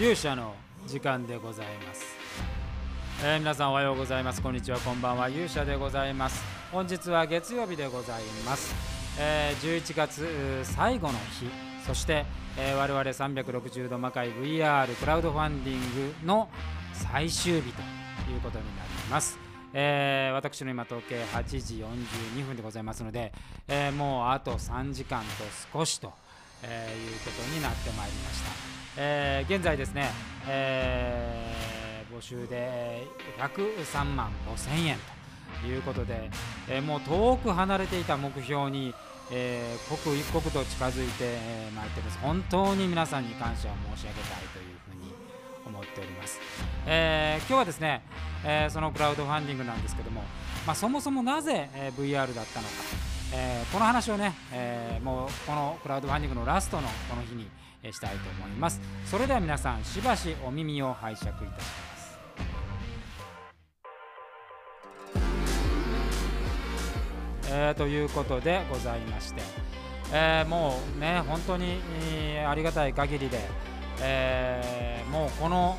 勇者の時間でございます、えー皆さんおはようございます。こんにちは。こんばんは。勇者でございます。本日は月曜日でございます、えー11月最後の日。そして、えー我々360度魔界 VR クラウドファンディングの最終日ということになります。えー私の今統計8時42分でございますので、えーもうあと3時間と少しと、えーいうことになってまいりました、えー現在ですね、えー募集で103万5000円ということで、えーもう遠く離れていた目標に、えー刻一刻と近づいてまいってます。本当に皆さんに感謝を申し上げたいというふうに思っております、えー今日はですね、えーそのクラウドファンディングなんですけども、まあ、そもそもなぜ、VR だったのか、えーこの話をね、えーもうこのクラウドファンディングのラストのこの日に、したいと思います。それでは皆さんしばしお耳を拝借いたします。えーということでございまして、えーもうね本当に、えーありがたい限りで、えーもうこの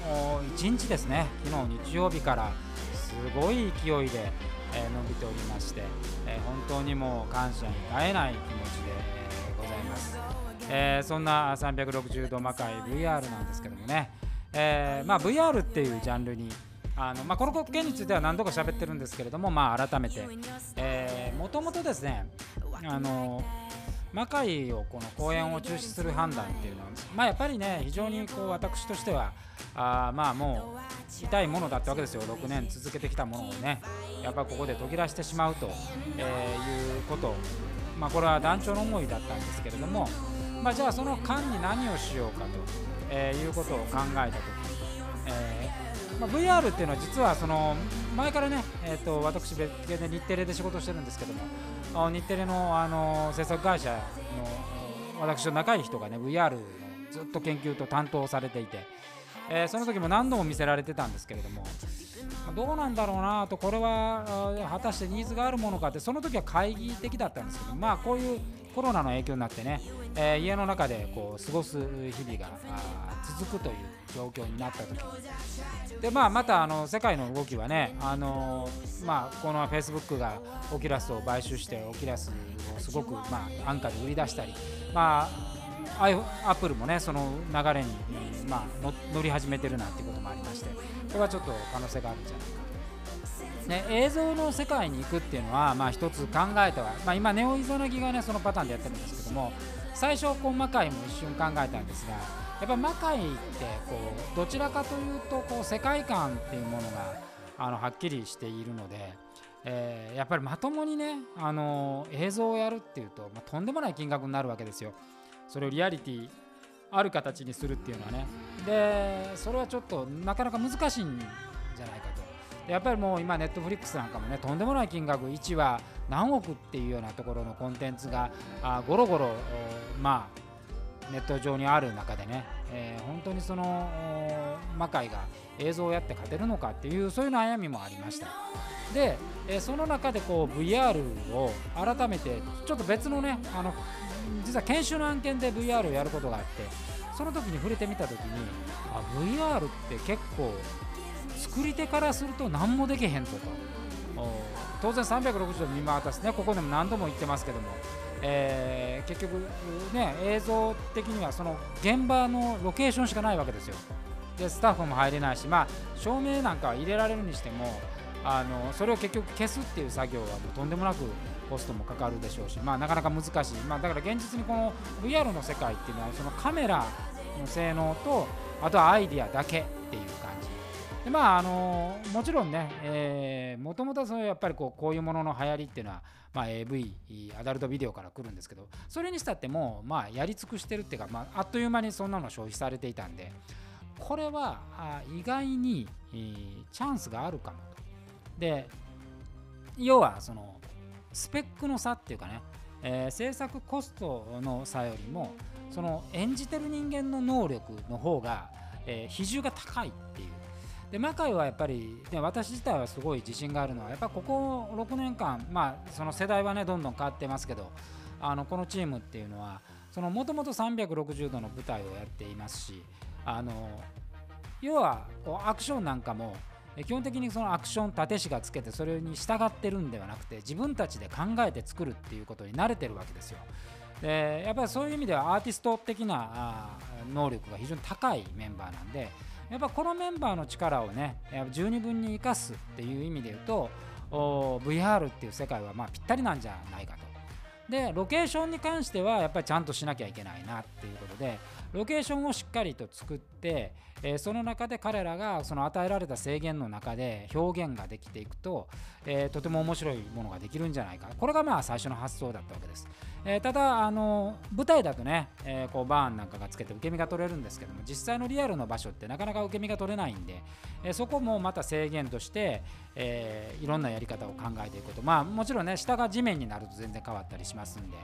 1日ですね昨日日曜日からすごい勢いで、え伸びておりまして、えー本当にもう感謝に耐えない気持ちで、ございます、えーそんな360度魔界 VR なんですけどもね、えーまあ、VR っていうジャンルにあのまあ、この件については何度か喋ってるんですけれども、まあ、改めて、もともとですねあの魔界をこの公演を中止する判断っていうのは、まあ、やっぱりね非常にこう私としてはあまあもう痛いものだったわけですよ。6年続けてきたものをねやっぱここで途切らしてしまうと、えーいうこと。まあ、これは団長の思いだったんですけれども、まあ、じゃあその間に何をしようかと、えーいうことを考えたとき、えーまあ、VR っていうのは実はその前からね、えー、と私別件で日テレで仕事してるんですけども日テレのあの制作会社の私と仲いい人がね VR のずっと研究と担当されていて、えーその時も何度も見せられてたんですけれどもどうなんだろうなとこれは果たしてニーズがあるものかってその時は懐疑的だったんですけどまあこういうコロナの影響になってね、えー家の中でこう過ごす日々が続くという状況になった時でまあまたあの世界の動きはねあのまあこのフェイスブックがオキラスを買収してオキラスをすごくまあ安価で売り出したりまあアップルもねその流れに、まあ、乗り始めてるなんてこともありましてこれはちょっと可能性があるんじゃないかね、映像の世界に行くっていうのは、まあ、一つ考えては、まあ、今、ネオイゾナギが、ね、そのパターンでやってるんですけども最初、こう魔界も一瞬考えたんですがやっぱ魔界ってこうどちらかというとこう世界観っていうものがあのはっきりしているので、えーやっぱりまともにね、あの映像をやるっていうと、まあ、とんでもない金額になるわけですよ。それをリアリティある形にするっていうのはね。でそれはちょっとなかなか難しい。やっぱりもう今ネットフリックスなんかもねとんでもない金額1話何億っていうようなところのコンテンツがあゴロゴロまあネット上にある中でね、えー本当にその魔界が映像をやって勝てるのかっていうそういう悩みもありました。で、えその中でこう VR を改めてちょっと別のねあの実は研修の案件で VR をやることがあってその時に触れてみた時にあ VR って結構作り手からすると何もできへんぞとお当然360度見回すね。ここでも何度も言ってますけども、えー結局ね映像的にはその現場のロケーションしかないわけですよ。でスタッフも入れないしまあ照明なんかは入れられるにしてもあのそれを結局消すっていう作業はもうとんでもなくコストもかかるでしょうし、まあ、なかなか難しい、まあ、だから現実にこの VR の世界っていうのはそのカメラの性能とあとはアイディアだけっていうでまああのもちろんね、えー、もともとそのやっぱりこうこういうものの流行りっていうのは、まあ、AV アダルトビデオから来るんですけどそれにしたってもう、まあ、やり尽くしてるっていうか、まあ、あっという間にそんなの消費されていたんでこれはあ意外に、えーチャンスがあるかもと。で要はそのスペックの差っていうかね、えー制作コストの差よりもその演じてる人間の能力の方が、えー比重が高いっていうで魔界はやっぱり、ね、私自体はすごい自信があるのはやっぱここ6年間まあその世代はねどんどん変わってますけどあのこのチームっていうのはもともと360度の舞台をやっていますしあの要はこうアクションなんかも基本的にそのアクション立て師がつけてそれに従ってるんではなくて自分たちで考えて作るっていうことに慣れてるわけですよ。でやっぱりそういう意味ではアーティスト的な能力が非常に高いメンバーなんでやっぱこのメンバーの力をね十二分に生かすっていう意味で言うと VR っていう世界はまぴったりなんじゃないかと。でロケーションに関してはやっぱりちゃんとしなきゃいけないなっていうことでロケーションをしっかりと作って、えー、その中で彼らがその与えられた制限の中で表現ができていくと、えー、とても面白いものができるんじゃないか。これがまあ最初の発想だったわけです、えー、ただあの舞台だとね、えこうバーンなんかがつけて受け身が取れるんですけども実際のリアルの場所ってなかなか受け身が取れないんで、えそこもまた制限として、えいろんなやり方を考えていくこと。まあもちろんね下が地面になると全然変わったりしますんで、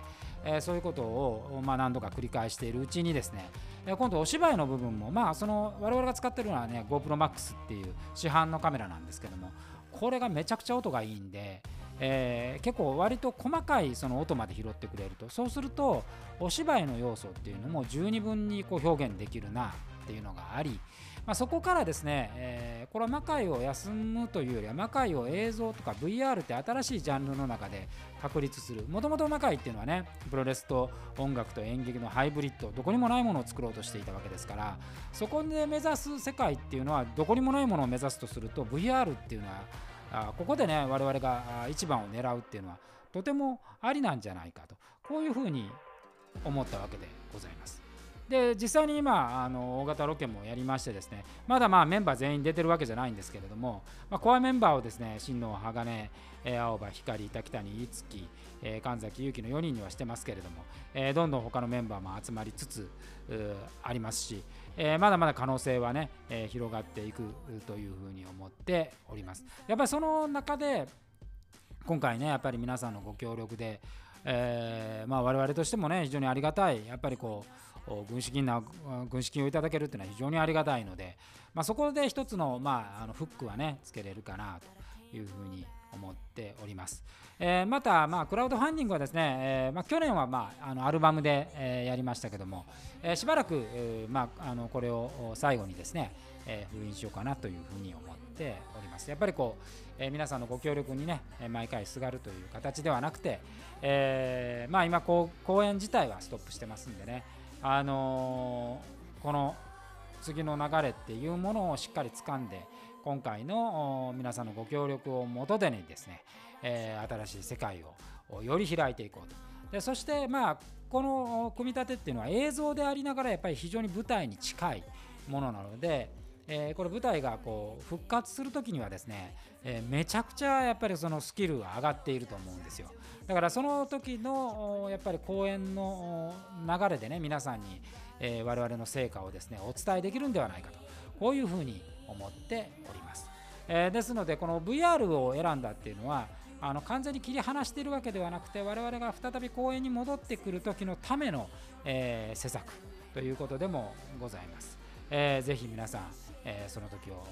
えそういうことを、ま、何度か繰り返しているうちにですねえ今度お芝居の部分もまあその我々が使ってるのはね GoProMax っていう市販のカメラなんですけどもこれがめちゃくちゃ音がいいんで、えー、結構割と細かいその音まで拾ってくれると。そうするとお芝居の要素っていうのも十二分にこう表現できるなっていうのがあり、まあ、そこからですね、えー、これは魔界を休むというよりは魔界を映像とか VR って新しいジャンルの中で確立するもともと魔界っていうのはねプロレスと音楽と演劇のハイブリッドどこにもないものを作ろうとしていたわけですからそこで目指す世界っていうのはどこにもないものを目指すとすると VR っていうのはあここでね我々が一番を狙うっていうのはとてもありなんじゃないかとこういうふうに思ったわけでございます。で実際に今あの大型ロケもやりましてですねまだまあメンバー全員出てるわけじゃないんですけれども、まあ、コアメンバーをですね新野鋼、えー、青葉光滝谷いつき、えー、神崎勇樹の4人にはしてますけれども、えー、どんどん他のメンバーも集まりつつありますし、えー、まだまだ可能性はね、えー、広がっていくというふうに思っております。やっぱりその中で今回ねやっぱり皆さんのご協力で、えーまあ、我々としてもね非常にありがたいやっぱりこう軍資金な軍資金をいただけるっていうのは非常にありがたいので、まあ、そこで一つの,、まあ、あのフックはねつけれるかなというふうに思っております。えー、また、まあ、クラウドファンディングはですね、えーまあ、去年は、まあ、あのアルバムで、えー、やりましたけども、えー、しばらく、えまあ、あのこれを最後にですね、えー、封印しようかなというふうに思っております。やっぱりこう、えー、皆さんのご協力にね、毎回すがるという形ではなくて、えーまあ、今こう、公演自体はストップしてますんでね、あのー、この次の流れっていうものをしっかり掴んで今回の皆さんのご協力をもとでにですね、えー、新しい世界をより開いていこうと。でそしてまあこの組み立てっていうのは映像でありながらやっぱり非常に舞台に近いものなので、えー、これ舞台がこう復活する時にはですね、えー、めちゃくちゃやっぱりそのスキルが上がっていると思うんですよ。だからその時のやっぱり公演の流れでね皆さんに、えー、我々の成果をですねお伝えできるんではないかとこういうふうに思っております、え、ですのでこの VR を選んだっていうのはあの完全に切り離しているわけではなくて我々が再び公演に戻ってくる時のための、え、施策ということでもございます、えー、ぜひ皆さん、えー、その時を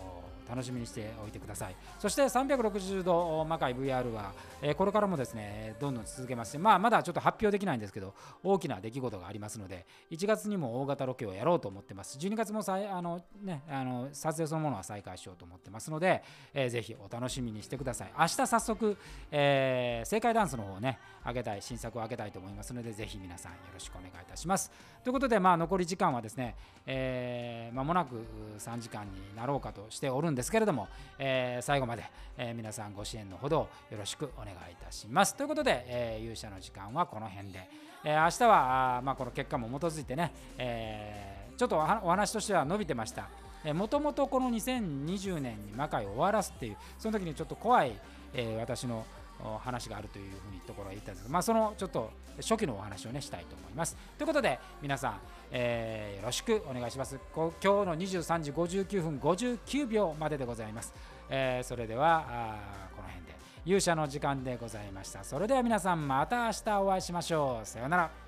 楽しみにしておいてください。そして360度魔界 VR は、えー、これからもですねどんどん続けます。し、まあ、まだちょっと発表できないんですけど大きな出来事がありますので1月にも大型ロケをやろうと思ってます。12月もさあの、ね、あの撮影そのものは再開しようと思ってますので、えー、ぜひお楽しみにしてください。明日早速、えー、正解ダンスの方をね上げたい新作を上げたいと思いますのでぜひ皆さんよろしくお願いいたします。ということでまあ残り時間はですね、えー、間もなく3時間になろうかとしておるんですけれども、えー、最後まで、えー、皆さんご支援のほどよろしくお願いいたします。ということで、えー、勇者の時間はこの辺で、えー、明日はあ、まあ、この結果も基づいてね、えー、ちょっとお話としては伸びてました。もともとこの2020年に魔界を終わらすっていうその時にちょっと怖い、えー、私の話があるというふうにところは言ったんですが、まあ、そのちょっと初期のお話をねしたいと思います。ということで皆さん、えー、よろしくお願いします。今日の23時59分59秒まででございます。えー、それではあこの辺で勇者の時間でございました。それでは皆さんまた明日お会いしましょう。さようなら。